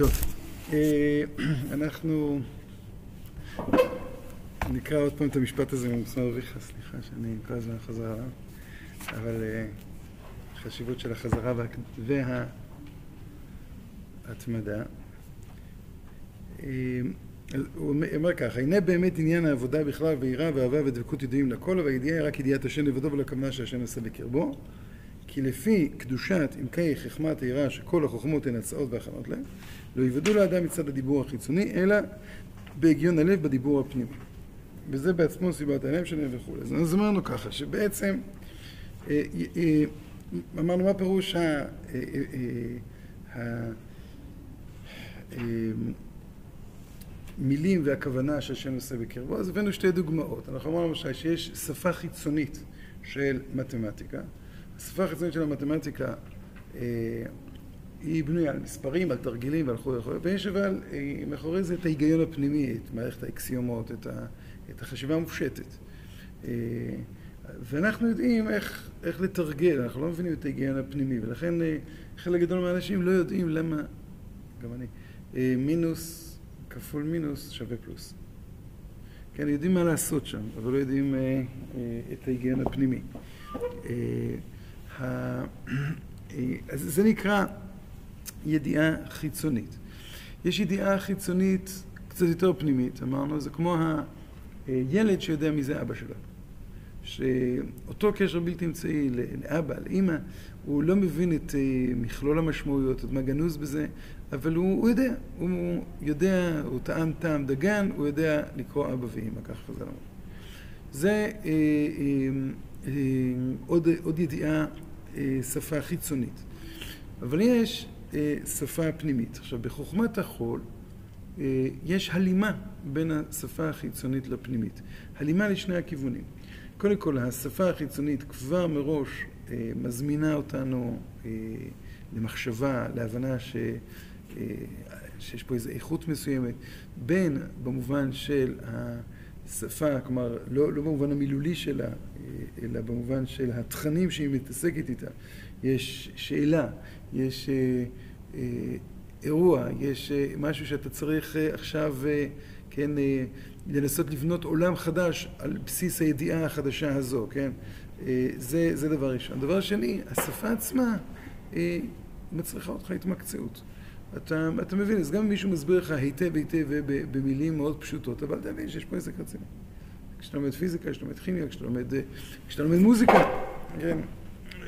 טוב, אה, אנחנו נקרא עוד פעם את המשפט הזה ממסמר אביך, סליחה שאני כל הזמן חוזר עליו, אבל אה, חשיבות של החזרה וההתמדה. אה, הוא אומר ככה, הנה באמת עניין העבודה בכלל ויראה ואהבה ודבקות ידועים לכל, והידיעה היא רק ידיעת השם לבדו ולכוונה שהשם עשה בקרבו. כי לפי קדושת עמקי חכמת היראה שכל החוכמות הן הצעות והכנות להן, לא יוודאו לאדם מצד הדיבור החיצוני, אלא בהגיון הלב בדיבור הפנימי. וזה בעצמו סיבת העיניים שלהם וכו'. אז אמרנו ככה, שבעצם אה, אה, אמרנו מה פירוש המילים והכוונה שהשם עושה בקרבו, אז הבאנו שתי דוגמאות. אנחנו אמרנו למשל שיש שפה חיצונית של מתמטיקה, השפה החיצונית של המתמטיקה אה, היא בנויה על מספרים, על תרגילים ועל וכו' וכו', ויש אבל אה, מאחורי זה את ההיגיון הפנימי, את מערכת האקסיומות, את, ה, את החשיבה המופשטת. אה, ואנחנו יודעים איך, איך לתרגל, אנחנו לא מבינים את ההיגיון הפנימי, ולכן חלק גדול מהאנשים לא יודעים למה, גם אני, מינוס כפול מינוס שווה פלוס. כן, יודעים מה לעשות שם, אבל לא יודעים את ההיגיון הפנימי. אז זה נקרא ידיעה חיצונית. יש ידיעה חיצונית קצת יותר פנימית, אמרנו, זה כמו הילד שיודע מי זה אבא שלו. שאותו קשר בלתי אמצעי לאבא, לאימא, הוא לא מבין את אה, מכלול המשמעויות, את מה גנוז בזה, אבל הוא, הוא יודע, הוא יודע, הוא טעם טעם דגן, הוא יודע לקרוא אבא ואימא, כך חז"ל אמרו. זה אה, אה, אה, עוד, עוד ידיעה שפה חיצונית. אבל יש שפה פנימית. עכשיו, בחוכמת החול יש הלימה בין השפה החיצונית לפנימית. הלימה לשני הכיוונים. קודם כל, השפה החיצונית כבר מראש מזמינה אותנו למחשבה, להבנה ש... שיש פה איזו איכות מסוימת, בין במובן של השפה, כלומר, לא, לא במובן המילולי שלה, אלא במובן של התכנים שהיא מתעסקת איתה. יש שאלה, יש אה, אה, אירוע, יש אה, משהו שאתה צריך אה, עכשיו, אה, כן, אה, לנסות לבנות עולם חדש על בסיס הידיעה החדשה הזו, כן? אה, זה, זה דבר ראשון. דבר שני, השפה עצמה אה, מצריכה אותך התמקצעות. אתה, אתה מבין, אז גם אם מישהו מסביר לך היטב היטב במילים מאוד פשוטות, אבל תבין שיש פה איזה קצין. כשאתה לומד פיזיקה, כשאתה לומד כימיה, כשאתה לומד, אה, כשאתה לומד מוזיקה, כן.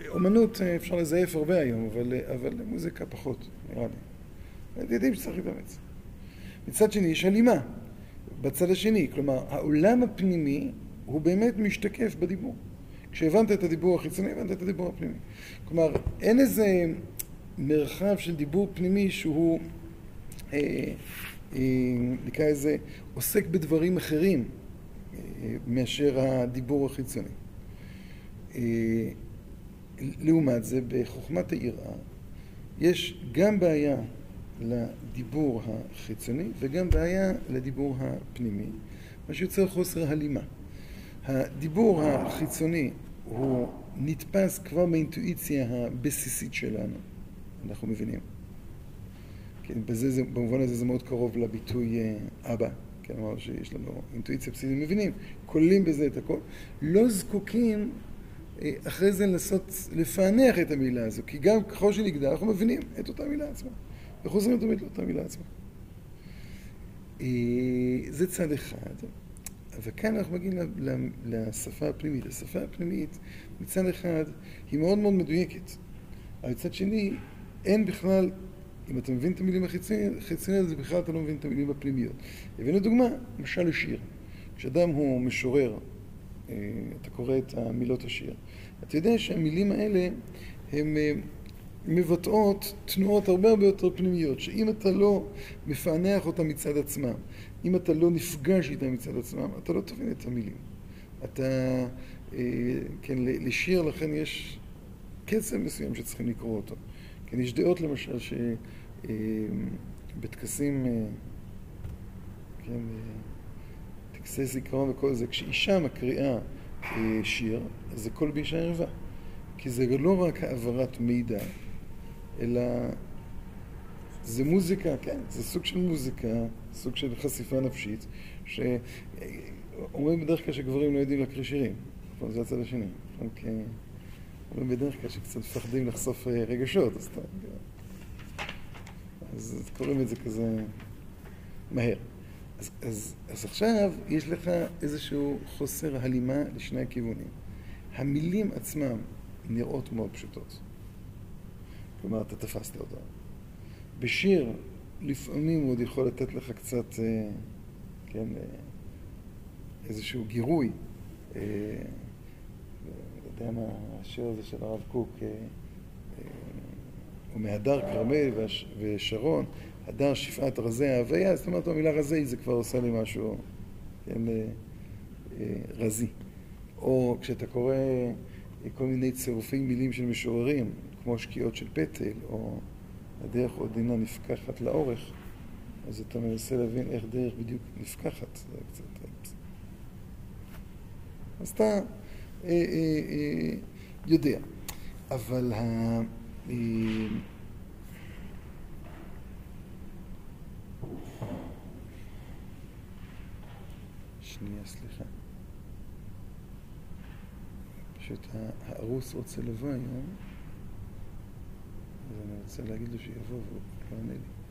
אומנות אה, אפשר לזייף הרבה היום, אבל, אה, אבל מוזיקה פחות, נראה לי. יודעים שצריך להתאמץ. מצד שני, יש הלימה בצד השני. כלומר, העולם הפנימי הוא באמת משתקף בדיבור. כשהבנת את הדיבור החיצוני, הבנת את הדיבור הפנימי. כלומר, אין איזה מרחב של דיבור פנימי שהוא, אה, אה, נקרא לזה, עוסק בדברים אחרים. מאשר הדיבור החיצוני. אה, לעומת זה, בחוכמת היראה יש גם בעיה לדיבור החיצוני וגם בעיה לדיבור הפנימי, מה שיוצר חוסר הלימה. הדיבור החיצוני הוא נתפס כבר באינטואיציה הבסיסית שלנו, אנחנו מבינים. כן, בזה, במובן הזה זה מאוד קרוב לביטוי אה, אבא. כן, אמרנו שיש לנו אינטואיציה בסיסית, מבינים, כוללים בזה את הכל, לא זקוקים אה, אחרי זה לנסות לפענח את המילה הזו, כי גם ככל שנגדל אנחנו מבינים את אותה מילה עצמה, וחוזרים תמיד לאותה מילה עצמה. אה, זה צד אחד, וכאן אנחנו מגיעים לשפה הפנימית. השפה הפנימית מצד אחד היא מאוד מאוד מדויקת, אבל מצד שני אין בכלל אם אתה מבין את המילים החיצוניות, אז בכלל אתה לא מבין את המילים הפנימיות. הבאנו דוגמה, למשל לשיר. כשאדם הוא משורר, אה, אתה קורא את המילות השיר. אתה יודע שהמילים האלה הן אה, מבטאות תנועות הרבה הרבה יותר פנימיות, שאם אתה לא מפענח אותן מצד עצמם, אם אתה לא נפגש איתן מצד עצמם, אתה לא תבין את המילים. אתה, אה, כן, לשיר לכן יש קצב מסוים שצריכים לקרוא אותו. כן, יש דעות למשל שבטקסים, אה, כן, אה, טקסי זיכרון וכל זה, כשאישה מקריאה אה, שיר, זה קול באישה ערווה. כי זה לא רק העברת מידע, אלא זה מוזיקה, כן, זה סוג של מוזיקה, סוג של חשיפה נפשית, שאומרים בדרך כלל שגברים לא יודעים להקריא שירים, זה הצד השני, נכון, כי אומרים בדרך כלל שקצת מפחדים לחשוף אה, רגשות, אז, אז קוראים את זה כזה מהר. אז, אז, אז עכשיו יש לך איזשהו חוסר הלימה לשני הכיוונים. המילים עצמם נראות מאוד פשוטות. כלומר, אתה תפסת אותן. בשיר, לפעמים הוא עוד יכול לתת לך קצת, אה, כן, אה, איזשהו גירוי. אה, אתה השיר הזה של הרב קוק, הוא מהדר כרמל ושרון, הדר שפעת רזי ההוויה, זאת אומרת, המילה רזי זה כבר עושה לי משהו, כן, רזי. או כשאתה קורא כל מיני צירופי מילים של משוררים, כמו שקיעות של פטל, או הדרך עוד אינה נפקחת לאורך, אז אתה מנסה להבין איך דרך בדיוק נפקחת. זה קצת... אז אתה אה, אה, אה, יודע. אבל ה... שנייה, סליחה. פשוט הארוס רוצה לבוא היום. אז אני רוצה להגיד לו שיבוא והוא לא עונה לי.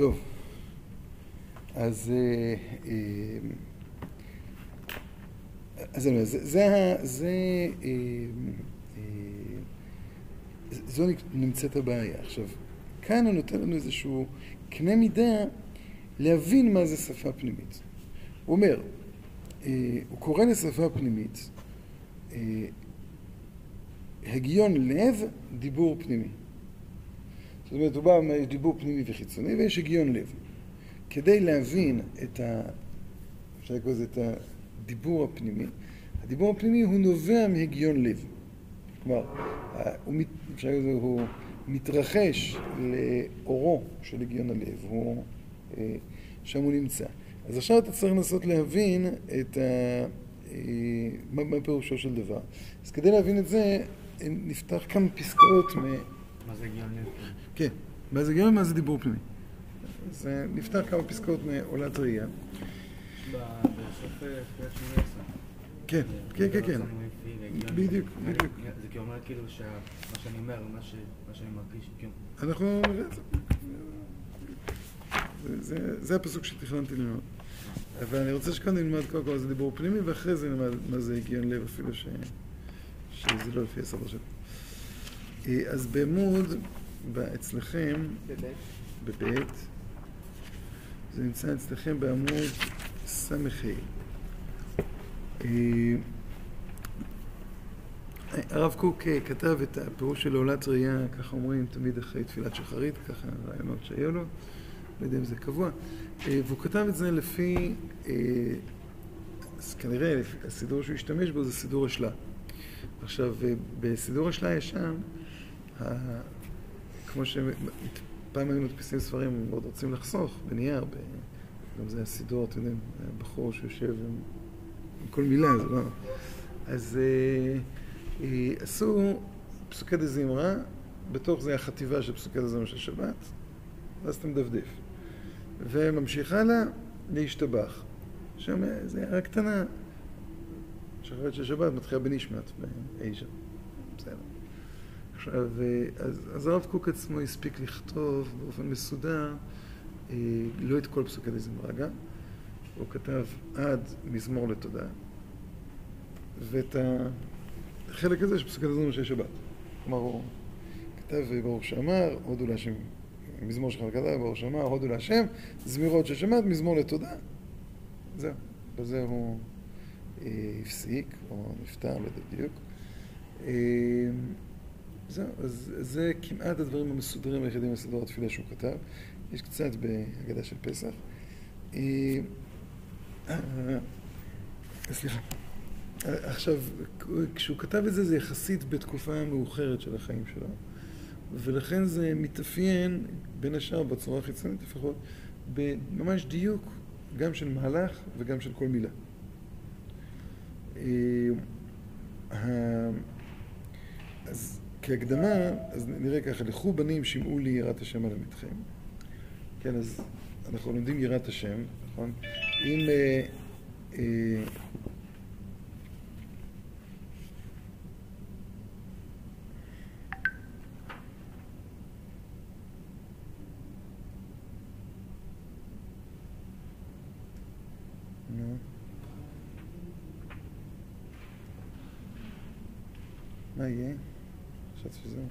טוב, אז, אה, אה, אז זה, זה, זה אה, זו נמצאת הבעיה. עכשיו, כאן הוא נותן לנו איזשהו קנה מידה להבין מה זה שפה פנימית. הוא אומר, הוא קורא לשפה פנימית הגיון לב, דיבור פנימי. זאת אומרת, הוא בא, יש דיבור פנימי וחיצוני ויש הגיון לב. כדי להבין את ה... אפשר לקרוא לזה את הדיבור הפנימי, הדיבור הפנימי הוא נובע מהגיון לב. כלומר, הוא, אפשר להגיד, הוא מתרחש לאורו של הגיון הלב, הוא, אה, שם הוא נמצא. אז עכשיו אתה צריך לנסות להבין את ה... אה, מה פירושו של דבר. אז כדי להבין את זה, נפתח כמה פסקאות מ... מה זה לב? כן, מה זה הגיון ומה זה דיבור פנימי. אז אה, נפתח כמה פסקאות מעולת ראייה. בסוף תפילת שמונה כן, כן, כן, כן. בדיוק, בדיוק. זה כי אומר כאילו שמה שאני אומר, מה שאני מרגיש, כאילו. אנחנו... זה הפסוק שתכננתי ללמוד. אבל אני רוצה שקודם נלמד קודם כל איזה דיבור פנימי, ואחרי זה נלמד מה זה הגיון לב, אפילו שזה לא לפי הסדר שלו. אז בעמוד, אצלכם, בבית, זה נמצא אצלכם בעמוד ס"ה. אה, הרב קוק אה, כתב את הפירוש של עולת ראייה, ככה אומרים תמיד אחרי תפילת שחרית, ככה רעיונות שהיו לו, לא יודע אם זה קבוע, אה, והוא כתב את זה לפי, אז כנראה הסידור שהוא השתמש בו זה סידור השלה. עכשיו, בסידור השלה יש שם, כמו שפעם היו מדפיסים ספרים, מאוד רוצים לחסוך בנייר, גם זה הסידור, אתם יודעים, בחור שיושב כל מילה, זה לא... אז אה, אה, עשו פסוקי דזמרה, בתוך זה החטיבה של פסוקי דזמרה של שבת, ואז אתה מדפדף. וממשיך הלאה להשתבח. שם זה הערה קטנה. שחרית של שבת מתחילה בנשמת, באי שם. בסדר. עכשיו, אה, אז, הרב קוק עצמו הספיק לכתוב באופן מסודר, אה, לא את כל פסוקי דזמרה גם. הוא כתב עד מזמור לתודה, ואת החלק הזה שפסוקי תזמור של שבת. כלומר, הוא כתב ברוך שאמר, הודו להשם, מזמור שלך כתב, ברוך שאמר, הודו להשם, זמירות של שבת, מזמור לתודה. זהו, בזה הוא אה, הפסיק, או נפטר, לא בדיוק. אה, זהו, אז זה כמעט הדברים המסודרים היחידים בסדרות התפילה שהוא כתב. יש קצת בהגדה של פסח. אה, אה, סליחה. עכשיו, כשהוא כתב את זה, זה יחסית בתקופה מאוחרת של החיים שלו. ולכן זה מתאפיין, בין השאר בצורה החיצונית לפחות, בממש דיוק גם של מהלך וגם של כל מילה. אה, אז כהקדמה, אז נראה ככה, לכו בנים שמעו לי יראת השם על עמיתכם. כן, אז אנחנו לומדים יראת השם, נכון? אם... אה, אה, מה יהיה? חשבתי שזהו.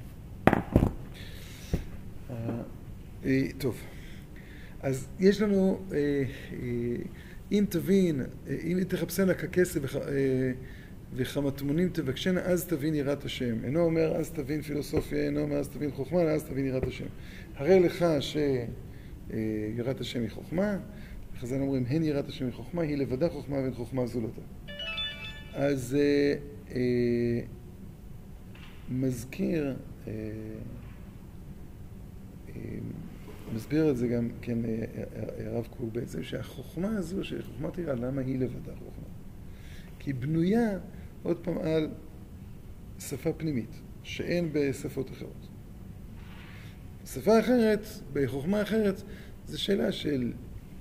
אה, אה, טוב, אז יש לנו, אה, אם תבין, אם תחפשנה ככסף וכמטמונים תבקשנה, אז תבין יראת השם. אינו אומר אז תבין פילוסופיה, אינו אומר אז תבין חוכמה, אז תבין יראת השם. הרי לך שיראת השם היא חוכמה, חז"ל אומרים, הן יראת השם היא חוכמה, היא לבדה חוכמה ואין חוכמה זולתה. אז מזכיר, אה, אה, מסביר את זה גם כן אה, הרב קוק בעצם, שהחוכמה הזו, שחוכמת עירה, למה היא לבדה חוכמה? כי בנויה, עוד פעם, על שפה פנימית, שאין בשפות אחרות. שפה אחרת, בחוכמה אחרת, זו שאלה של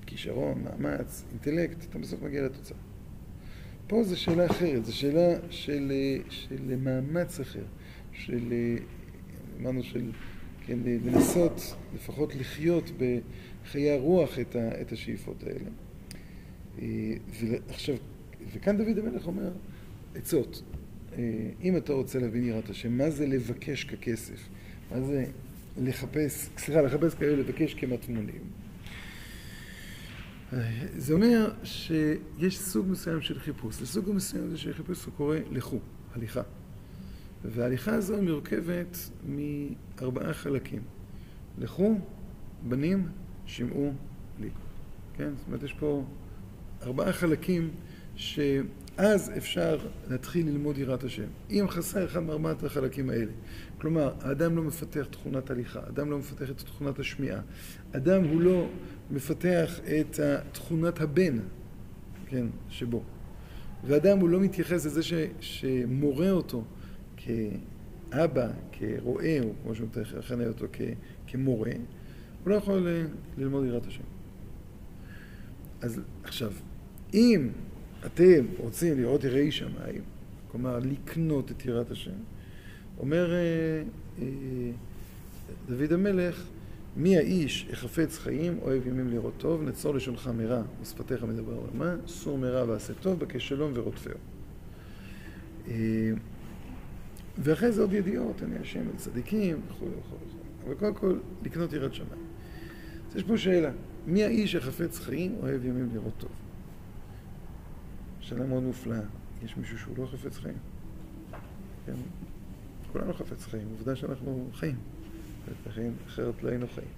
כישרון, מאמץ, אינטלקט, אתה בסוף מגיע לתוצאה. פה זו שאלה אחרת, זו שאלה של, של מאמץ אחר. של, אה, אמרנו של, כן, לנסות לפחות לחיות בחיי הרוח את, ה, את השאיפות האלה. אה, ועכשיו, וכאן דוד המלך אומר, עצות. אה, אם אתה רוצה להבין יראת השם, מה זה לבקש ככסף? מה זה לחפש, סליחה, לחפש כאלה, לבקש כמטמונים? זה אומר שיש סוג מסוים של חיפוש. לסוג מסוים הזה של חיפוש הוא קורא לכו, הליכה. וההליכה הזו מורכבת מארבעה חלקים. לכו, בנים, שמעו לי. כן? זאת אומרת, יש פה ארבעה חלקים שאז אפשר להתחיל ללמוד יראת השם. אם חסר אחד מארבעת החלקים האלה, כלומר, האדם לא מפתח תכונת הליכה, אדם לא מפתח את תכונת השמיעה, אדם הוא לא מפתח את תכונת הבן, כן, שבו. ואדם הוא לא מתייחס לזה ש, שמורה אותו כאבא, כרועה, או כמו שהוא מכנה אותו כמורה, הוא לא יכול ללמוד יראת השם. אז עכשיו, אם אתם רוצים לראות יראי שמיים, כלומר לקנות את יראת השם, אומר אה, אה, דוד המלך, מי האיש החפץ חיים, אוהב ימים לראות טוב, נצור לשונך מרע ושפתיך מדבר עולמה, סור מרע ועשה טוב, בקש שלום ורודפהו. אה, ואחרי זה עוד ידיעות, אני אשם על צדיקים וכו' וכו'. אבל קודם כל, לקנות ירד שמיים. אז יש פה שאלה, מי האיש החפץ חיים אוהב ימים לראות טוב? שאלה מאוד מופלאה. יש מישהו שהוא לא חפץ חיים? כן? כולנו חפץ חיים, עובדה שאנחנו חיים. חיים אחרת לא היינו חיים.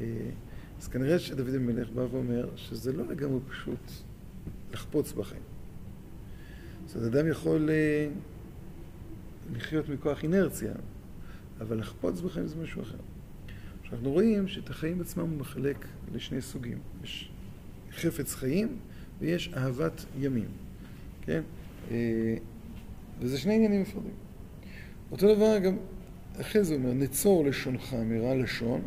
אה, אז כנראה שדוד המלך בא ואומר שזה לא לגמרי פשוט לחפוץ בחיים. זאת אומרת, אדם יכול אה, לחיות מכוח אינרציה, אבל לחפוץ בחיים זה משהו אחר. אנחנו רואים שאת החיים עצמם הוא מחלק לשני סוגים. יש חפץ חיים ויש אהבת ימים, כן? אה, וזה שני עניינים נפרדים. אותו דבר גם, אחרי זה אומר, נצור לשונך מרע לשון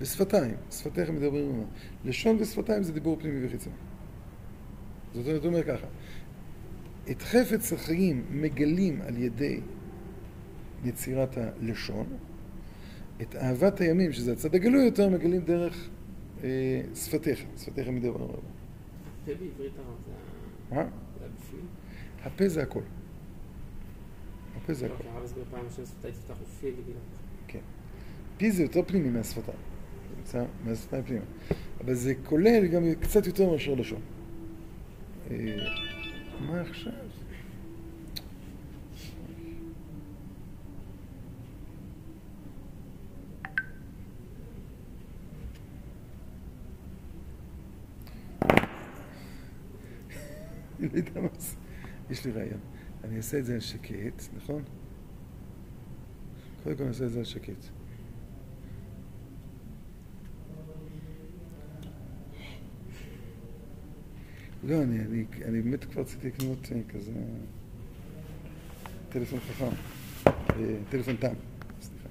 ושפתיים. שפתיך מדברים ממש. לשון ושפתיים זה דיבור פנימי וחיצוני. זאת אומרת, הוא אומר ככה, את חפץ החיים מגלים על ידי יצירת הלשון, את אהבת הימים, שזה הצד הגלוי יותר, מגלים דרך אה, שפתיך, שפתיך מדי דבר רבה. הפה בעברית הרב זה... מה? זה בפנים? הפה זה הכל. הפה זה הכל. הרב הסביר פעם שם שפתיי תפתח ופי וגילה. כן. פי זה יותר פנימי מהשפתיים. זה נמצא מהשפתיים פנימה. אבל זה כולל גם קצת יותר מאשר לשון. אה, מה עכשיו? אני לא יודע מה זה. יש לי רעיון. אני אעשה את זה על שקט, נכון? קודם כל נעשה את זה על שקט. לא, אני, אני, אני באמת כבר רציתי לקנות אה, כזה טלפון חכם, אה, טלפון תם, סליחה.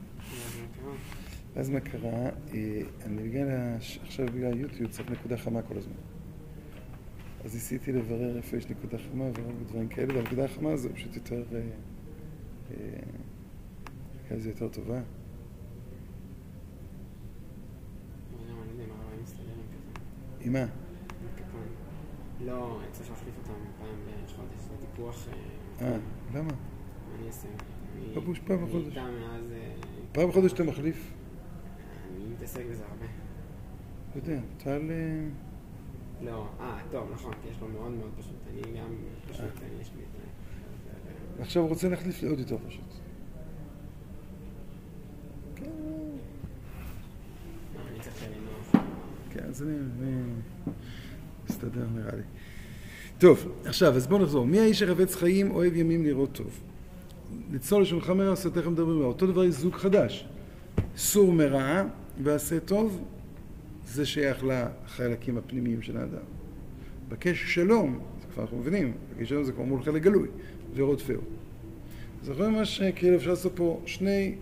אז מה קרה? אה, אני בגלל, עכשיו בגלל יוטיוב צריך נקודה חמה כל הזמן. אז ניסיתי לברר איפה יש נקודה חמה ורק דברים כאלה, והנקודה החמה הזו פשוט יותר, אה, אה, נקרא לזה יותר טובה. עם מה? לא, צריך להחליף אותם פעם בחודש, זה טיפוח... אה, אה, למה? מה אני אעשה? לא פוש פעם בחודש. אה, פעם בחודש אתה מחליף? אני מתעסק בזה הרבה. לא יודע, טל... אה, לא, אה, טוב, נכון, כי יש לו מאוד מאוד פשוט. אני גם פשוט, אה. אני- יש לי את זה. עכשיו הוא רוצה להחליף לעוד יותר פשוט. כן, נוח. כן, אז אני... מסתדר נראה לי. טוב, עכשיו, אז בואו נחזור. מי האיש החפץ חיים אוהב ימים לראות טוב? ניצול לשונך מרע, עושה תכף מדברים. אותו דבר יש זוג חדש. סור מרע ועשה טוב, זה שייך לחלקים הפנימיים של האדם. בקש שלום, זה כבר אנחנו מבינים, בקש שלום זה כבר מול חלק גלוי, ורודפהו. אז אנחנו רואים ממש כאילו אפשר לעשות פה שני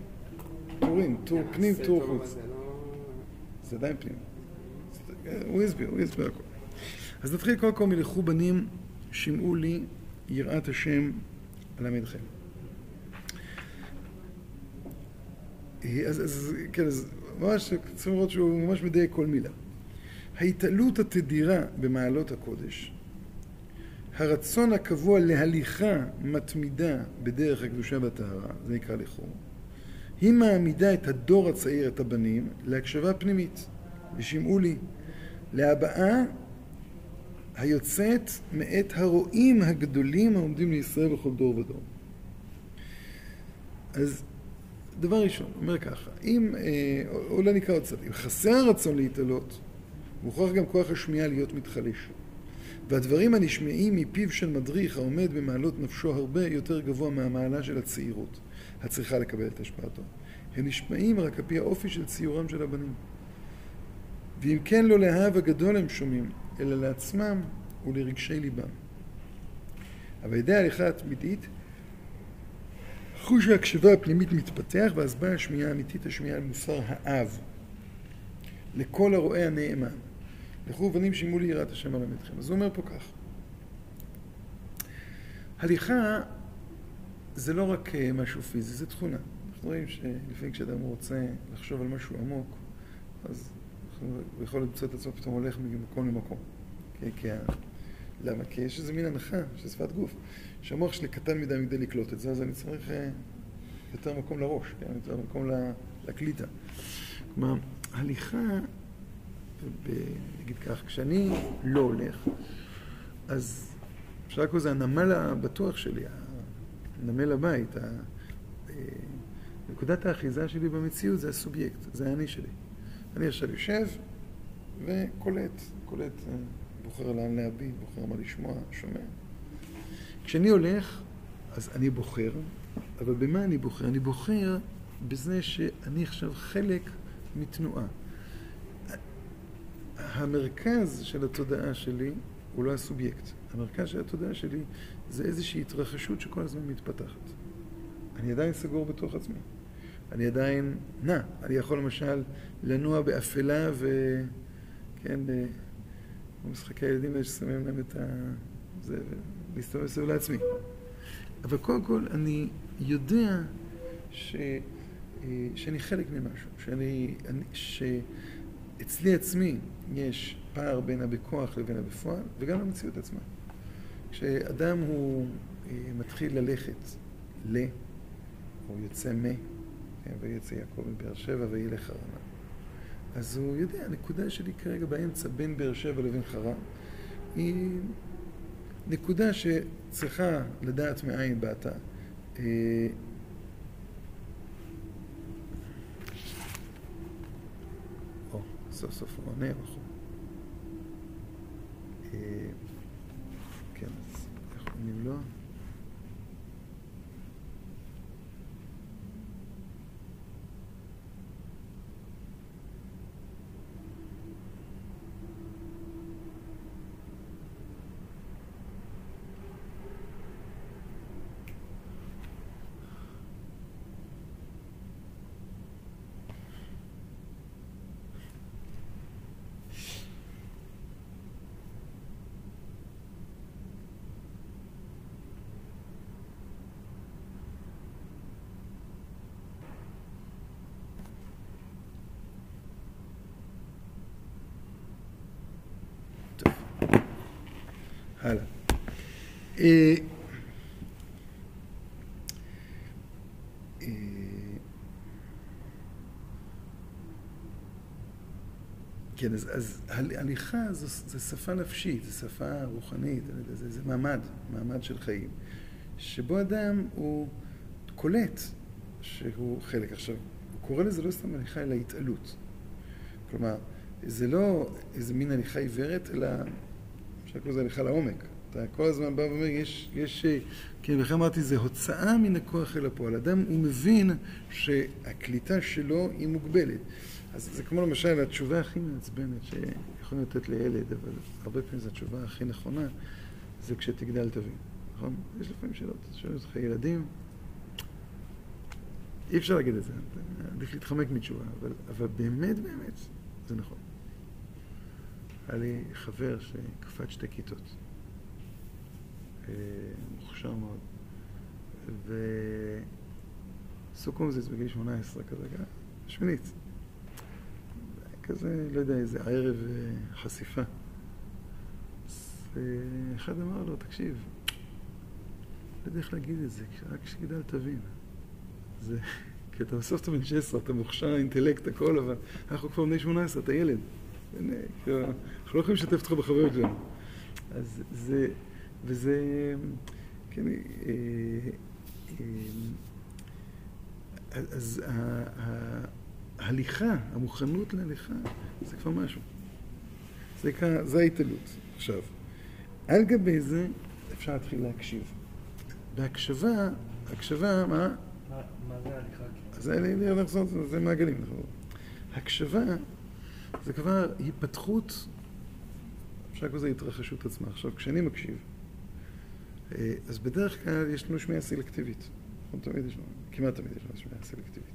טורים, טור כן, פנים, טור חוץ. זה לא... זה עדיין פנים. הוא הסביר, הוא הסביר הכל. אז נתחיל קודם כל מלכו בנים, שמעו לי יראת השם אלמדכם. אז, אז כן, אז ממש צריכים לראות שהוא ממש מדייק כל מילה. ההתעלות התדירה במעלות הקודש, הרצון הקבוע להליכה מתמידה בדרך הקדושה והטהרה, זה נקרא לכו, היא מעמידה את הדור הצעיר, את הבנים, להקשבה פנימית, ושמעו לי, להבעה היוצאת מאת הרועים הגדולים העומדים לישראל בכל דור ודור. אז דבר ראשון, אומר ככה, אם, אה, אולי נקרא עוד קצת, אם חסר הרצון להתעלות, מוכרח גם כוח השמיעה להיות מתחלש. והדברים הנשמעים מפיו של מדריך העומד במעלות נפשו הרבה יותר גבוה מהמעלה של הצעירות, הצריכה לקבל את השפעתו. הם נשמעים רק על פי האופי של ציורם של הבנים. ואם כן לא להאב הגדול הם שומעים, אלא לעצמם ולרגשי ליבם. אבל ידי ההליכה התמידית, חוש ההקשבה הפנימית מתפתח, ואז באה השמיעה האמיתית, השמיעה על מוסר האב. לכל הרואה הנאמן. לכו בנים שמעו לי יראת השם על עמדכם. אז הוא אומר פה כך. הליכה זה לא רק אה, משהו פיזי, זה תכונה. אנחנו רואים שלפעמים כשאדם רוצה לחשוב על משהו עמוק, אז הוא יכול למצוא את עצמו פתאום הולך ממקום למקום. כי, כי ה... למה? כי יש איזה מין הנחה של שפת גוף, שהמוח שלי קטן מדי מכדי לקלוט את זה, אז אני צריך אה, יותר מקום לראש, כן? יותר מקום לקליטה. כלומר, הליכה, ב- נגיד כך, כשאני לא הולך, אז אפשר לקרוא לזה הנמל הבטוח שלי, הנמל הבית, ה- אה, נקודת האחיזה שלי במציאות זה הסובייקט, זה האני שלי. אני עכשיו יושב וקולט, קולט, אה, בוחר לאן להביט, בוחר מה לשמוע, שומע. כשאני הולך, אז אני בוחר, אבל במה אני בוחר? אני בוחר בזה שאני עכשיו חלק מתנועה. המרכז של התודעה שלי הוא לא הסובייקט. המרכז של התודעה שלי זה איזושהי התרחשות שכל הזמן מתפתחת. אני עדיין סגור בתוך עצמי. אני עדיין נע. אני יכול למשל לנוע באפלה ו... כן, במשחקי הילדים האלה ששמים להם את ה... זה, ולהסתובב סביב לעצמי. אבל קודם כל אני יודע ש... אה, שאני חלק ממשהו, שאני... אני, שאצלי עצמי יש פער בין הבכוח לבין הבפועל, וגם המציאות עצמה. כשאדם הוא אה, מתחיל ללכת ל... או יוצא מ... כן, ויצא יעקב מבאר שבע וילך הרמה. אז הוא יודע, הנקודה שלי כרגע באמצע בין באר שבע לבין חרם היא נקודה שצריכה לדעת מאין באת. אה, או, סוף סוף הוא עונה בחור. אה, כן, אז איך עונים לו? אה, אה, כן, אז, אז הל- הליכה זו, זו שפה נפשית, זו שפה רוחנית, זה, זה מעמד, מעמד של חיים, שבו אדם הוא קולט שהוא חלק. עכשיו, הוא קורא לזה לא סתם הליכה, אלא התעלות. כלומר, זה לא איזה מין הליכה עיוורת, אלא אפשר לקרוא לזה הליכה לעומק. אתה כל הזמן בא ואומר, יש, יש, אה, כן, לכן אמרתי, זה הוצאה מן הכוח אל הפועל. אדם, הוא מבין שהקליטה שלו היא מוגבלת. אז זה כמו למשל התשובה הכי מעצבנת שיכולים לתת לילד, אבל הרבה פעמים זו התשובה הכי נכונה, זה כשתגדל תבין, נכון? יש לפעמים שאלות, שואלים אותך ילדים, אי אפשר להגיד את זה, עדיף להתחמק מתשובה, אבל, אבל באמת באמת זה נכון. היה לי חבר שקפץ שתי כיתות, מוכשר מאוד, וסוכומזיץ בגיל 18 כזה, שמינית. כזה, לא יודע, איזה ערב אה, חשיפה. אז אה, אחד אמר לו, תקשיב, לא יודע איך להגיד את זה, רק כשגדל תבין. זה, כי אתה בסוף אתה בן 16, אתה מוכשר, אינטלקט, הכל, אבל אנחנו כבר בני 18, אתה ילד. כאילו, אנחנו לא יכולים לשתף אותך בחוויות שלנו. אז זה, וזה, כן, אה, אה, אז ה- ה- ההליכה, המוכנות להליכה, זה כבר משהו. זה זה ההתעלות. עכשיו, על גבי זה אפשר להתחיל להקשיב. בהקשבה, הקשבה, מה? מה מה זה הליכה? אז זה, נחזור, זה מעגלים. אנחנו- הקשבה זה כבר היפתחות, אפשר לקרוא לזה התרחשות עצמה. עכשיו, כשאני מקשיב, אה, אז בדרך כלל יש לנו שמיעה סלקטיבית. נכון, תמיד יש לנו, כמעט תמיד יש לנו שמיעה סלקטיבית.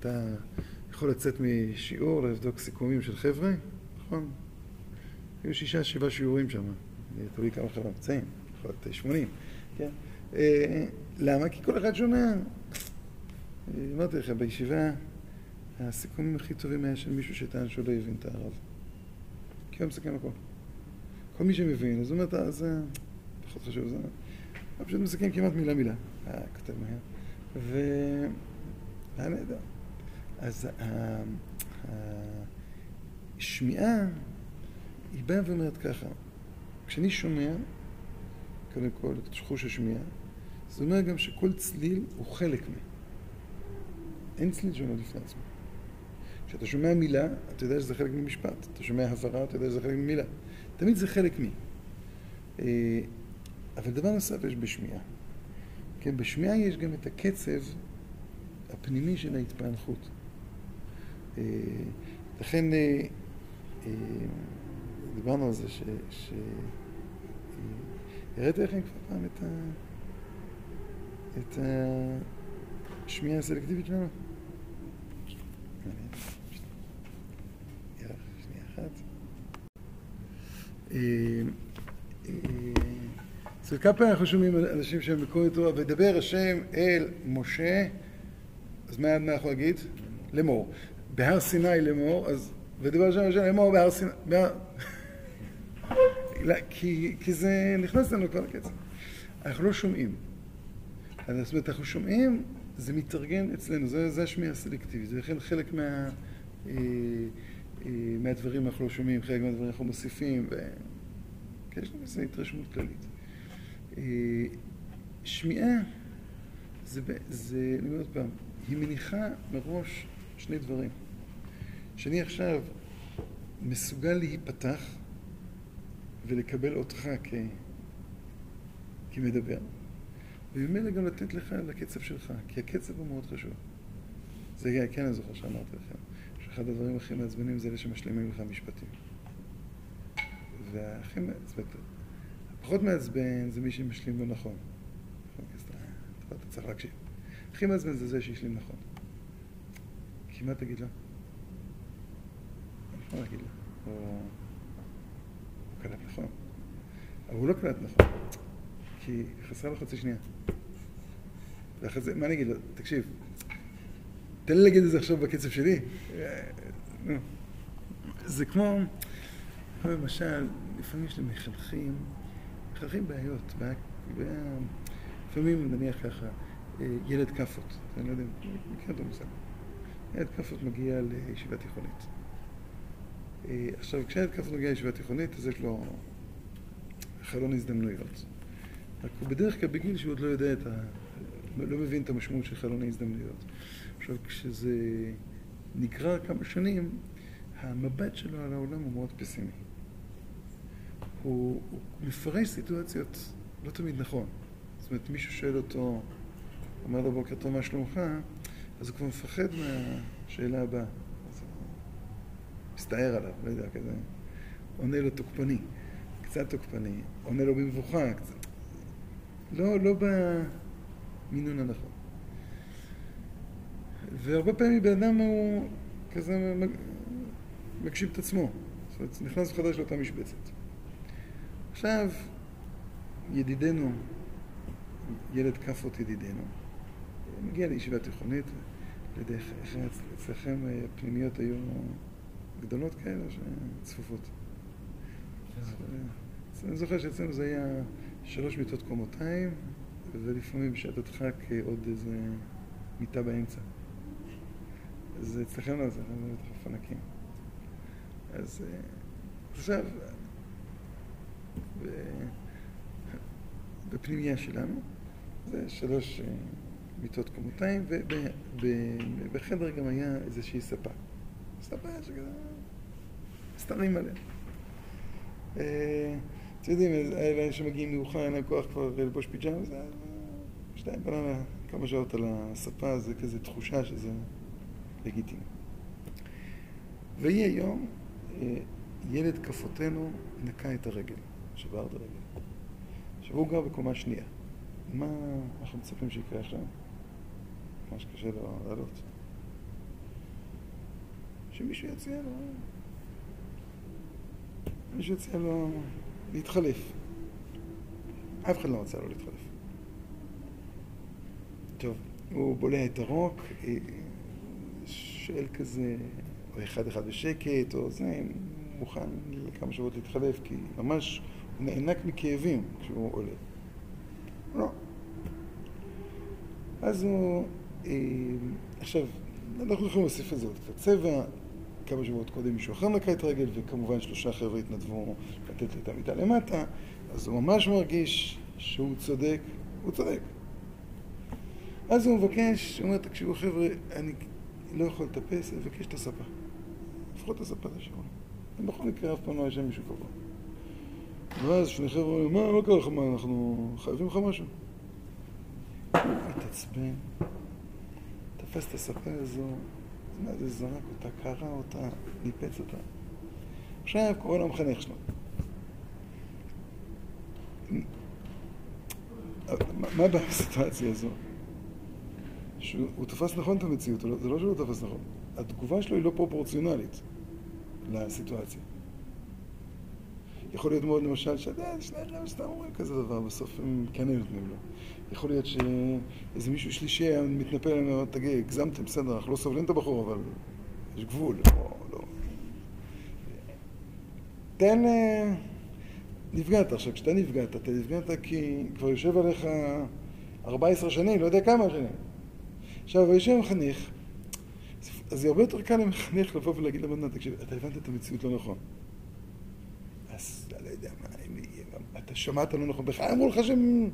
אתה יכול לצאת משיעור, לבדוק סיכומים של חבר'ה, נכון? היו שישה, שבעה שיעורים שם. תלוי כמה חבר'ה נמצאים, יכול להיות 80, כן? אה, למה? כי כל אחד שומע. אה, אמרתי לך, בישיבה הסיכומים הכי טובים היה של מישהו שטען שהוא לא הבין את הערב. כי הוא מסכם הכל. כל מי שמבין, אז הוא אומר, "אתה- זה פחות חשוב, זה... הוא פשוט מסכם כמעט מילה מילה. אה, כותב מהר. ו... היה נהדר. אז ה- השמיעה, היא באה ואומרת ככה, כשאני שומע, קודם כל, את חוש השמיעה, זה אומר גם שכל צליל הוא חלק מ... אין צליל שעומד בפני עצמו. כשאתה שומע מילה, אתה יודע שזה חלק ממשפט. אתה שומע הברה, אתה יודע שזה חלק ממילה. תמיד זה חלק מ... אבל דבר נוסף יש בשמיעה. כן, בשמיעה יש גם את הקצב הפנימי של ההתפענחות. אה, לכן, אה, אה, דיברנו על זה ש... ש... הראיתי לכם כבר פעם את ה... את השמיעה הסלקטיבית שלנו? שנייה אחת. אצל כמה פעמים אנחנו שומעים אנשים שהם בקוראים תורה, ודבר השם אל משה, אז מה אנחנו להגיד? לאמור. בהר סיני לאמור, אז ודבר השם משה לאמור בהר סיני. כי, זה נכנס לנו כבר לקצב. אנחנו לא שומעים. אז זאת אומרת, אנחנו שומעים, זה מתארגן אצלנו, זה, זה השמיעה הסלקטיבית, זה לכן חלק מה, אה, אה, מהדברים אנחנו לא שומעים, חלק מהדברים אנחנו מוסיפים, ו... כי יש לנו איזו התרשמות כללית. אה, שמיעה, זה, זה, אני אומר עוד פעם, היא מניחה מראש שני דברים. שאני עכשיו מסוגל להיפתח ולקבל אותך כ... כמדבר, וממילא גם לתת לך לקצב שלך, כי הקצב הוא מאוד חשוב. זה היה, כן, אני זוכר שאמרתי לכם, שאחד הדברים הכי מעצבנים זה אלה שמשלימים לך משפטים. והכי מעצבן, הפחות מעצבן זה מי שמשלים לא נכון. נכון, אתה, צריך להקשיב. הכי מעצבן זה זה שהשלים נכון. כי מה תגיד לו? מה להגיד? או... הוא קלט נכון. אבל הוא לא קלט נכון. כי חסרה לו חצי שנייה. ואחרי זה, מה אני אגיד לו? תקשיב, תן לי להגיד את זה עכשיו בקצב שלי. זה כמו למשל, לפעמים יש לי מחנכים, מתחרכים בעיות. לפעמים, נניח ככה, אה, ילד כאפות, אני לא יודע, מכיר את המושג. ילד כאפות מגיע לישיבה תיכונית. אה, עכשיו, כשילד כאפות מגיע לישיבה תיכונית, אז יש לו חלון הזדמנויות. רק הוא בדרך כלל בגיל שהוא עוד לא יודע את ה... לא מבין את המשמעות של חלון ההזדמנויות. עכשיו, כשזה נקרא כמה שנים, המבט שלו על העולם הוא מאוד פסימי. הוא, הוא מפרש סיטואציות לא תמיד נכון. זאת אומרת, מישהו שואל אותו, אומר לו בוקר טוב, מה שלומך? אז הוא כבר מפחד מהשאלה הבאה. אז הוא מסתער עליו, לא יודע, כזה. עונה לו תוקפני, קצת תוקפני, עונה לו במבוכה, קצת... לא, לא במינון הנכון. והרבה פעמים בן אדם הוא כזה מגשים את עצמו. זאת אומרת, נכנס מחדש לאותה משבצת. עכשיו, ידידנו, ילד כאפות ידידנו, מגיע לישיבה תיכונית, לא יודע איך, אצלכם אה, הפנימיות היו גדולות כאלה שצפופות? אז, אני זוכר שאצלנו זה היה שלוש מיטות קומותיים, ולפעמים בשעת הדחק אה, עוד איזה מיטה באמצע. אז אצלכם לא, זה היה בטח ענקים. אז אה, עכשיו, בפנימייה שלנו, זה שלוש אה, מיטות קומותיים, ובחדר גם היה איזושהי ספה. ספה שכזה, סתרים עליה. אה, אתם יודעים, אלה שמגיעים מאוחר, אין להם כוח כבר ללבוש פיג'מה, זה שתיים בלילה, כמה שעות על הספה, זה כזה תחושה שזה לגיטימי. ויהי היום, אה, ילד כפותנו נקע את הרגל, שבר את הרגל. עכשיו הוא גר בקומה שנייה. מה אנחנו מצפים שיקרה עכשיו? ממש קשה לו לעלות. שמישהו יציע לו, מישהו יציע לו להתחלף. אף אחד לא רצה לו להתחלף. טוב, הוא בולע את הרוק, אה, שואל כזה, או אחד אחד בשקט, או זה, מוכן לכמה שבועות להתחלף, כי ממש נאנק מכאבים כשהוא עולה. לא. אז הוא, אה, עכשיו, אנחנו יכולים להוסיף לזה עוד קצת צבע, כמה שבועות קודם מישהו אחר נקע את הרגל, וכמובן שלושה חבר'ה התנדבו לתת את המיטה למטה, אז הוא ממש מרגיש שהוא צודק, הוא צודק. אז הוא מבקש, הוא אומר, תקשיבו חבר'ה, אני לא יכול לטפס, אני מבקש את הספה. לפחות את הספה תשאירו. בכל מקרה אף פעם לא שם מישהו קבוע. ואז שני חבר'ה אומרים, מה, מה קרה לך, מה, אנחנו חייבים לך משהו? התעצבן, תפס את הספה הזו, זרק אותה, קרע אותה, ניפץ אותה. עכשיו קורא למחנך שלו. מה הבעיה בסיטואציה הזו? שהוא הוא תפס נכון את המציאות, לא- זה לא שהוא לא תפס נכון. התגובה שלו היא לא פרופורציונלית לסיטואציה. יכול להיות מאוד למשל שאתה יודע, שני חבר'ה סתם אומרים כזה דבר, בסוף הם כן היו נותנים לו. יכול להיות שאיזה מישהו שלישי היה מתנפל עליהם ואומר, תגיד, הגזמתם, בסדר, אנחנו לא סובלים את הבחור, אבל יש גבול. לא, לא. תן... אה, נפגעת. עכשיו, כשאתה נפגעת, אתה נפגעת כי כבר יושב עליך 14 שנים, לא יודע כמה שנים. עכשיו, יושב מחנך, אז זה הרבה יותר קל למחנך לבוא ולהגיד לבן תקשיב, אתה הבנת את המציאות לא נכון. אז אתה לא יודע מה, אם יהיה, אתה שמעת לא נכון, בכלל אמרו לך שהם...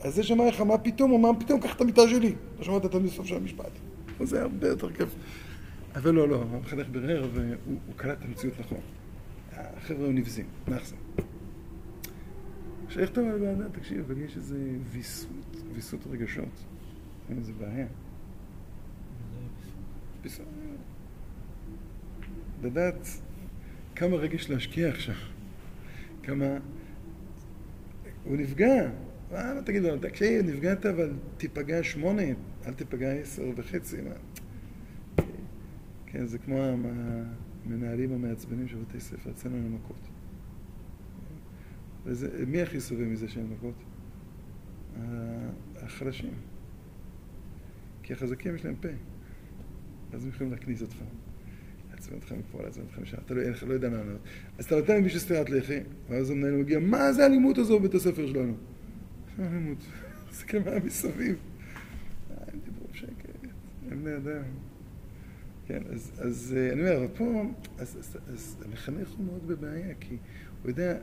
אז זה שאמר לך, מה פתאום, או מה פתאום, קח את המיטה שלי. לא שמעת את הסוף של המשפט. זה הרבה יותר כיף. אבל לא, לא, המחנך בירר והוא הוא קלט את המציאות נכון. החבר'ה היו נבזים, מאחסן. עכשיו, איך אתה אומר לבן תקשיב, אבל יש איזה ויסות, ויסות רגשות. אין איזה בעיה. ויסות... לדעת כמה רגש להשקיע עכשיו. כמה... הוא נפגע. מה, מה תגיד לו, תקשיב, נפגעת, אבל תיפגע שמונה, אל תיפגע עשר וחצי. מה? כן, זה כמו המנהלים המעצבנים של בתי ספר, אצלנו אין מכות. מי הכי סובל מזה שאין מכות? החלשים. כי החזקים יש להם פה, אז הם יכולים להכניס אותך. מפה, לעצבן אותך משם, אתה לא, אין לא יודע מה לענות. אז אתה נותן למישהו סטירת לחי, ואז המנהל מגיע, מה זה האלימות הזו בבית הספר שלנו? אלימות? תסתכל מה מסביב. אה, הם דיברו בשקט, הם בני אדם. כן, אז, אז אה, אני אומר, אבל פה, אז, אז, אז המחנך הוא מאוד בבעיה, כי הוא יודע,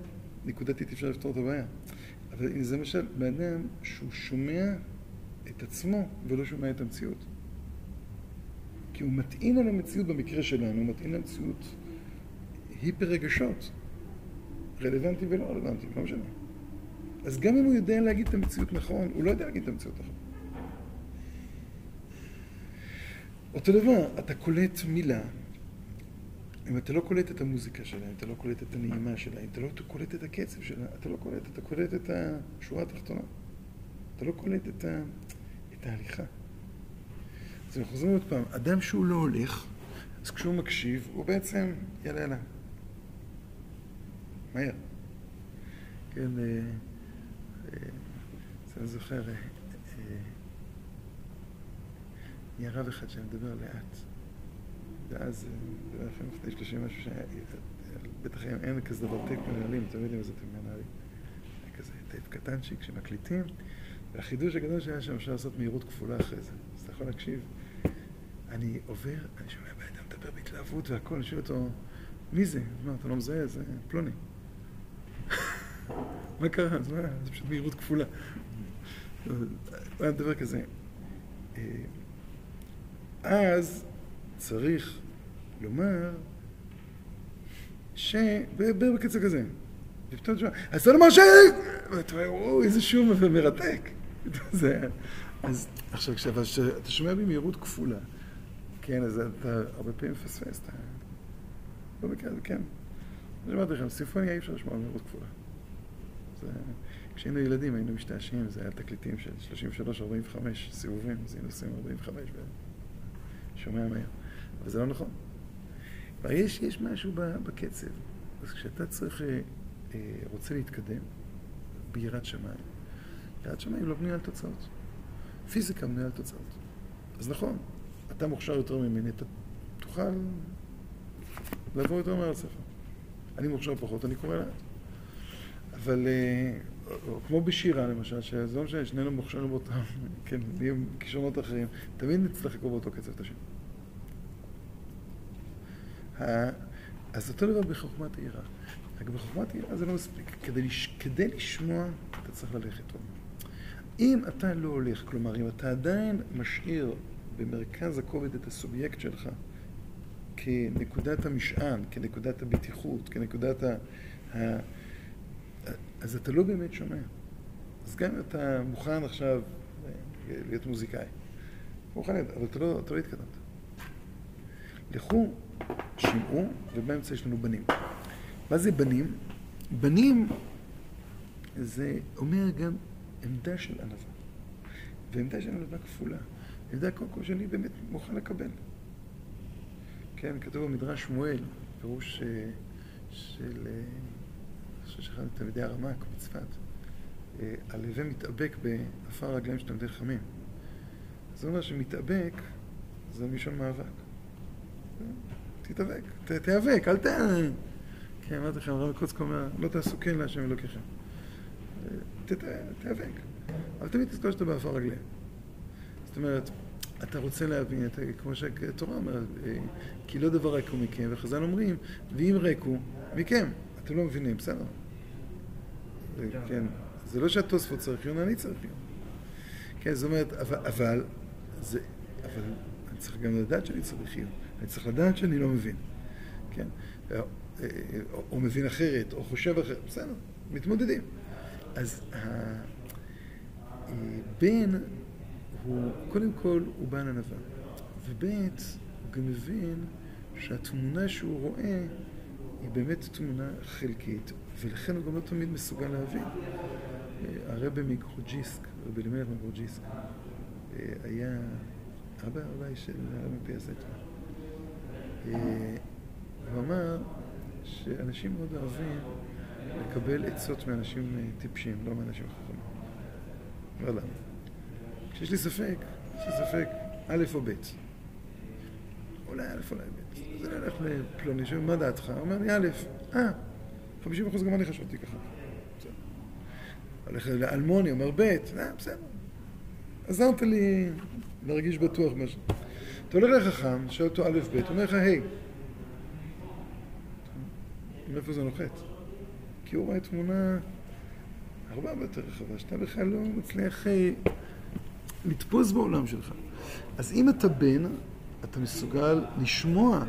נקודתית אפשר לפתור את הבעיה. אבל זה למשל בן אדם שהוא שומע את עצמו ולא שומע את המציאות. כי הוא מטעין על המציאות במקרה שלנו, הוא מטעין על המציאות היפר רגשות. רלוונטי ולא רלוונטי, לא משנה. אז גם אם הוא יודע להגיד את המציאות נכון, הוא לא יודע להגיד את המציאות נכון. אותו דבר, אתה קולט מילה, אם אתה לא קולט את המוזיקה שלה, אם אתה לא קולט את הנעימה שלה, אם אתה לא קולט את הקצב שלה, אתה לא קולט, אתה קולט את השורה התחתונה. אתה לא קולט את, ה, את ההליכה. אז אנחנו חוזרים עוד פעם, אדם שהוא לא הולך, אז כשהוא מקשיב, הוא בעצם, יאללה יאללה, מהר. כן, אה, אה, אני זוכר, אה, אה, היה רב אחד שמדבר לאט. ואז, היה לפני 30 משהו שהיה, בטח אין- אין כזה דבר טייפ מנהלים, אתם יודעים איזה טייפ מנהלים. היה כזה טייפ קטנצ'יק שמקליטים, והחידוש הגדול שהיה שם אפשר לעשות מהירות כפולה אחרי זה. אז אתה יכול להקשיב. אני עובר, אני שומע בן אדם מדבר בהתלהבות והכל, אני שואל אותו, מי זה? מה, אתה לא מזהה? זה פלוני. מה קרה? אז מה, זה פשוט מהירות כפולה. הוא היה מדבר כזה. אה, אז צריך לומר ש... בקצב כזה. ופתאום תשמע, אז אתה לומר ש... ואתה אומר, וואו, איזה שיר מרתק. זה... אז עכשיו, כשאתה שומע במהירות כפולה, כן, אז אתה הרבה פעמים מפספס, אתה... במקרה הזה, כן. אני אמרתי לכם, סימפוניה אי אפשר לשמוע במהירות כפולה. זה... כשהיינו ילדים היינו משתעשעים, זה היה תקליטים של 33-45 סיבובים, אז היינו עושים 45 ושומע מהר. אבל זה לא נכון. אבל יש, יש משהו בקצב. אז כשאתה צריך, אה, רוצה להתקדם ביראת שמיים, יראת שמיים לא בנויה על תוצאות. פיזיקה בנויה על תוצאות. אז נכון, אתה מוכשר יותר ממני, אתה תוכל לעבור יותר מהר לספר. אני מוכשר פחות, אני קורא לאט. אבל אה, כמו בשירה למשל, שזה לא משנה, שנינו מוכשרים באותם, כן, נהיה עם כישרונות אחרים, תמיד נצטרך לקרוא באותו קצב את השם. אז אותו דבר בחוכמת העירה. רק בחוכמת העירה זה לא מספיק. כדי, לש... כדי לשמוע, אתה צריך ללכת. אם אתה לא הולך, כלומר, אם אתה עדיין משאיר במרכז הכובד את הסובייקט שלך כנקודת המשען, כנקודת הבטיחות, כנקודת ה... ה... אז אתה לא באמת שומע. אז גם אם אתה מוכן עכשיו אה, להיות מוזיקאי, מוכן, להיות, אבל אתה לא, אתה לא התקדמת. לכו, שמעו, ובאמצע יש לנו בנים. מה זה בנים? בנים זה אומר גם עמדה של ענווה. ועמדה של ענווה כפולה. עמדה קודם כל שאני באמת מוכן לקבל. כן, כתוב במדרש שמואל, פירוש אה, של, אה, חושב שאחד מתלמידי הרמ"ק בצפת, אה, הלווה מתאבק בעפר רגליים של תלמידי חכמים. זה אומר שמתאבק זה מלשון מאבק. תתאבק, ת- תיאבק, אל ת... כן, אמרתי לכם, הרב קוצקו אומר, לא תעשו כן להשם אלוקיכם. תיאבק. אבל תמיד תזכור שאתה בעפר רגליהם. זאת אומרת, אתה רוצה להבין, אתה, כמו שהתורה אומרת, אה, כי לא דבר ריק הוא מכם, וחז"ל אומרים, ואם ריק הוא מכם, אתם לא מבינים, בסדר. זה- כן, זה לא שהתוספות צריך עיון, אני צריך עיון. כן, זאת אומרת, אבל, אבל, זה, אבל אני צריך גם לדעת שאני צריך עיון. אני צריך לדעת שאני לא מבין. כן? או, או, או מבין אחרת, או חושב אחרת, בסדר, מתמודדים. אז הבן הוא, קודם כל, הוא בעל ענווה. וב' הוא גם מבין שהתמונה שהוא רואה היא באמת תמונה חלקית, ולכן הוא גם לא תמיד מסוגל להבין. הרבי מגרוג'יסק, רבי אלימלך מגרוג'יסק, היה אבא אולי של הרבי פיאסטו. הוא אמר שאנשים מאוד אוהבים לקבל עצות מאנשים אה, טיפשים, לא מאנשים חכמים. לא למה. כשיש לי ספק, יש לי ספק, א' או ב'. אולי א', אולי ב'. אז אני הולך לפלוני, שואל, מה דעתך? הוא אומר לי, א', אה, 50 אחוז גם אני חשבתי ככה. הולך לאלמוני, אומר ב', אה, בסדר. עזרת לי להרגיש בטוח משהו. אתה הולך לחכם, שואל אותו א', ב', אומר לך, היי. מאיפה זה נוחת? כי הוא רואה תמונה הרבה יותר רחבה, שאתה בכלל לא מצליח אה, לתפוס בעולם שלך. אז אם אתה בן, אתה מסוגל לשמוע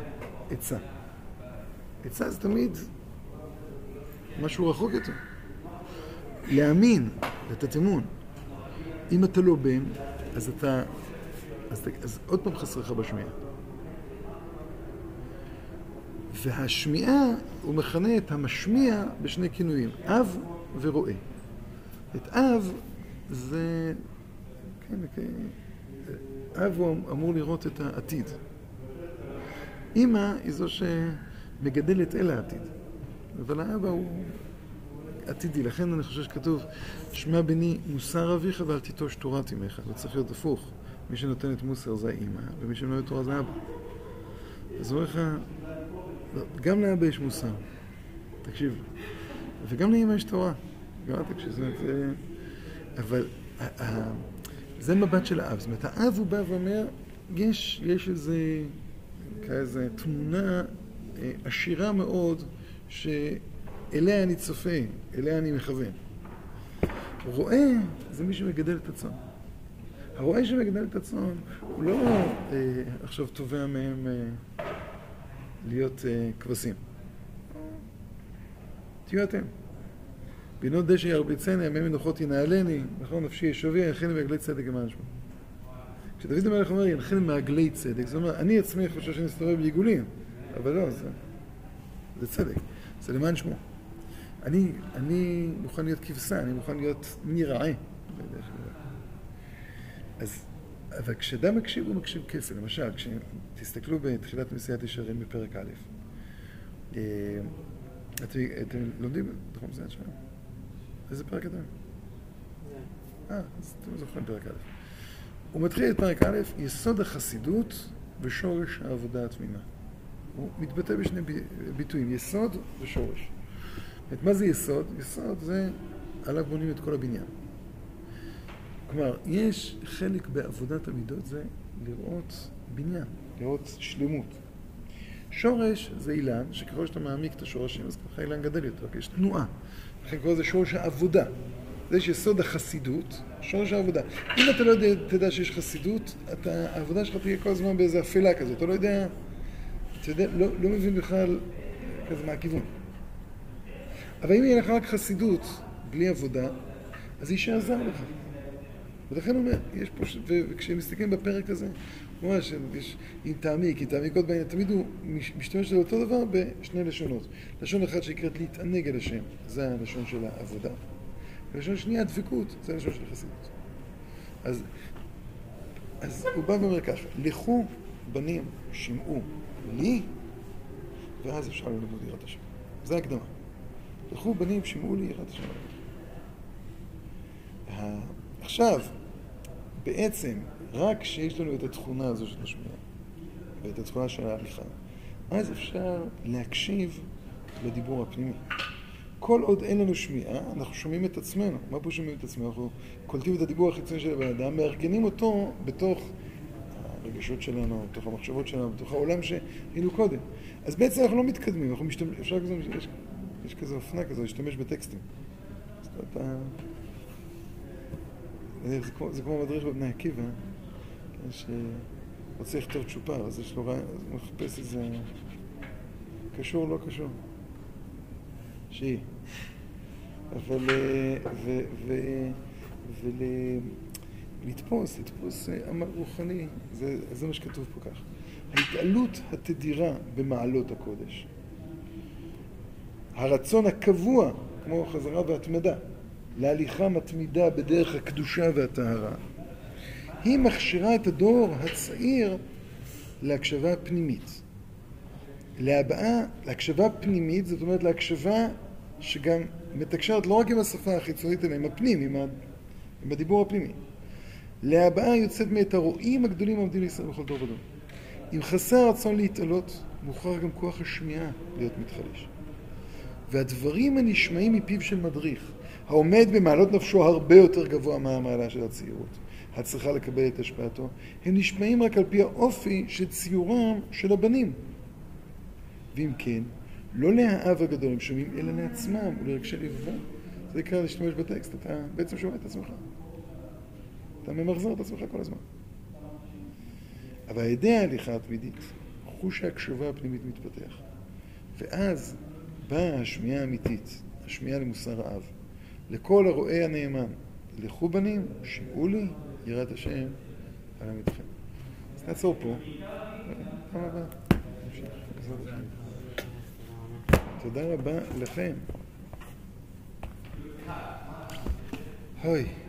עצה. עצה זה תמיד משהו רחוק יותר. להאמין, לתת אמון. אם אתה לא בן, אז אתה... אז, אז עוד פעם חסר לך בשמיעה. והשמיעה, הוא מכנה את המשמיע בשני כינויים, אב ורועה. את אב זה... אב הוא אמור לראות את העתיד. אימא היא זו שמגדלת אל העתיד. אבל האבא הוא עתידי, לכן אני חושב שכתוב שמע בני מוסר אביך ואל תיטוש תורת אמך. זה צריך להיות הפוך. מי שנותן את מוסר זה האימא, ומי שנותן תורה זה אבא. אז הוא לך, גם לאבא יש מוסר, תקשיב, וגם לאמא יש תורה. גם תקשיב, זאת אומרת, אבל זה מבט של האב. זאת אומרת, האב הוא בא ואומר, יש, יש איזה, כאיזה תמונה אה, עשירה מאוד, שאליה אני צופה, אליה אני מכוון. רועה זה מי שמגדל את הצאן. הרועה שמגדל את הצאן, הוא לא אה, עכשיו תובע מהם אה, להיות אה, כבשים. תהיו אתם. בינות דשא ירביצני, ימי מנוחות ינהלני, נכון, נפשי ישובי, ינחני מעגלי צדק שמו. כשדוד המלך אומר, ינחני מעגלי צדק, זאת אומרת, אני עצמי חושב שאני מסתובב בעיגולים, אבל לא, זה, זה צדק, זה למען שמו. אני, אני מוכן להיות כבשה, אני מוכן להיות מני רעה. אז, אבל כשאדם מקשיב, הוא מקשיב כפל. למשל, כשתסתכלו בתחילת מסיעת ישרים בפרק א', אה, אתם, לומדים, נכון, זה השם? איזה פרק אתם? אה, אז אתם זוכרים פרק א'. הוא מתחיל את פרק א', יסוד החסידות ושורש העבודה התמימה. הוא מתבטא בשני ביטויים, יסוד ושורש. את מה זה יסוד? יסוד זה עליו בונים את כל הבניין. כלומר, יש חלק בעבודת המידות זה לראות בניין, לראות שלמות. שורש זה אילן, שככל שאתה מעמיק את השורשים, אז ככה אילן גדל יותר, כי יש תנועה. לכן קוראים לזה שורש העבודה. זה יש יסוד החסידות, שורש העבודה. אם אתה לא יודע, תדע שיש חסידות, אתה, העבודה שלך תהיה כל הזמן באיזו אפלה כזאת. אתה לא יודע, אתה יודע, לא, לא מבין בכלל כזה מה הכיוון. אבל אם יהיה לך רק חסידות בלי עבודה, אז יישאר זר לך. ולכן הוא אומר, יש פה, וכשהם מסתכלים בפרק הזה, ממש, יש, אם תעמיק, אם תעמיק עוד בעניין, תמיד הוא משתמש אותו דבר בשני לשונות. לשון אחת שנקראת להתענג על השם, זה הלשון של העבודה. ולשון שנייה, דבקות, זה הלשון של החסידות. אז, אז הוא בא ואומר ככה, לכו בנים, שמעו לי, ואז אפשר ללמוד יראת השם. זה הקדמה. לכו בנים, שמעו לי יראת השם. עכשיו, בעצם, רק כשיש לנו את התכונה הזו של השמיעה, ואת התכונה של ההליכה, אז אפשר להקשיב לדיבור הפנימי. כל עוד אין לנו שמיעה, אנחנו שומעים את עצמנו. מה פה שומעים את עצמנו? אנחנו קולטים את הדיבור החיצוני של הבן אדם, מארגנים אותו בתוך הרגשות שלנו, בתוך המחשבות שלנו, בתוך העולם שהיינו קודם. אז בעצם אנחנו לא מתקדמים, אנחנו משתמשים, אפשר כזה, יש, יש כזה אופנה כזו, להשתמש בטקסטים. אז אתה... זה כמו, זה כמו מדריך בבני עקיבא, שרוצה לכתוב צ'ופר, אז יש לו רעיון, אז הוא מחפש איזה... קשור, לא קשור. שהיא. אבל... אה, ו... ו... ולתפוס, לתפוס עמל אה, רוחני, זה, זה מה שכתוב פה כך. ההתעלות התדירה במעלות הקודש. הרצון הקבוע, כמו חזרה והתמדה, להליכה מתמידה בדרך הקדושה והטהרה, היא מכשירה את הדור הצעיר להקשבה פנימית. להבעה, להקשבה פנימית, זאת אומרת להקשבה שגם מתקשרת לא רק עם השפה החיצונית, אלא עם הפנים, עם, ה, עם הדיבור הפנימי. להבעה יוצאת מאת הרועים הגדולים העומדים לישראל בכל דור ודור. אם חסר רצון להתעלות, מוכרח גם כוח השמיעה להיות מתחלש. והדברים הנשמעים מפיו של מדריך, העומד במעלות נפשו הרבה יותר גבוה מהמעלה של הצעירות, הצריכה לקבל את השפעתו, הם נשמעים רק על פי האופי של ציורם של הבנים. ואם כן, לא להאב הגדול הם שומעים, אלא לעצמם ולרגשי לבבם. זה נקרא להשתמש בטקסט, אתה בעצם שומע את עצמך. אתה ממחזר את עצמך כל הזמן. אבל על ידי ההליכה התמידית, חוש ההקשבה הפנימית מתפתח. ואז באה השמיעה האמיתית, השמיעה למוסר האב. לכל הרואה הנאמן, לכו בנים, שמעו לי, יראת השם, על עמיתכם. אז נעצור פה. תודה רבה לכם. היי.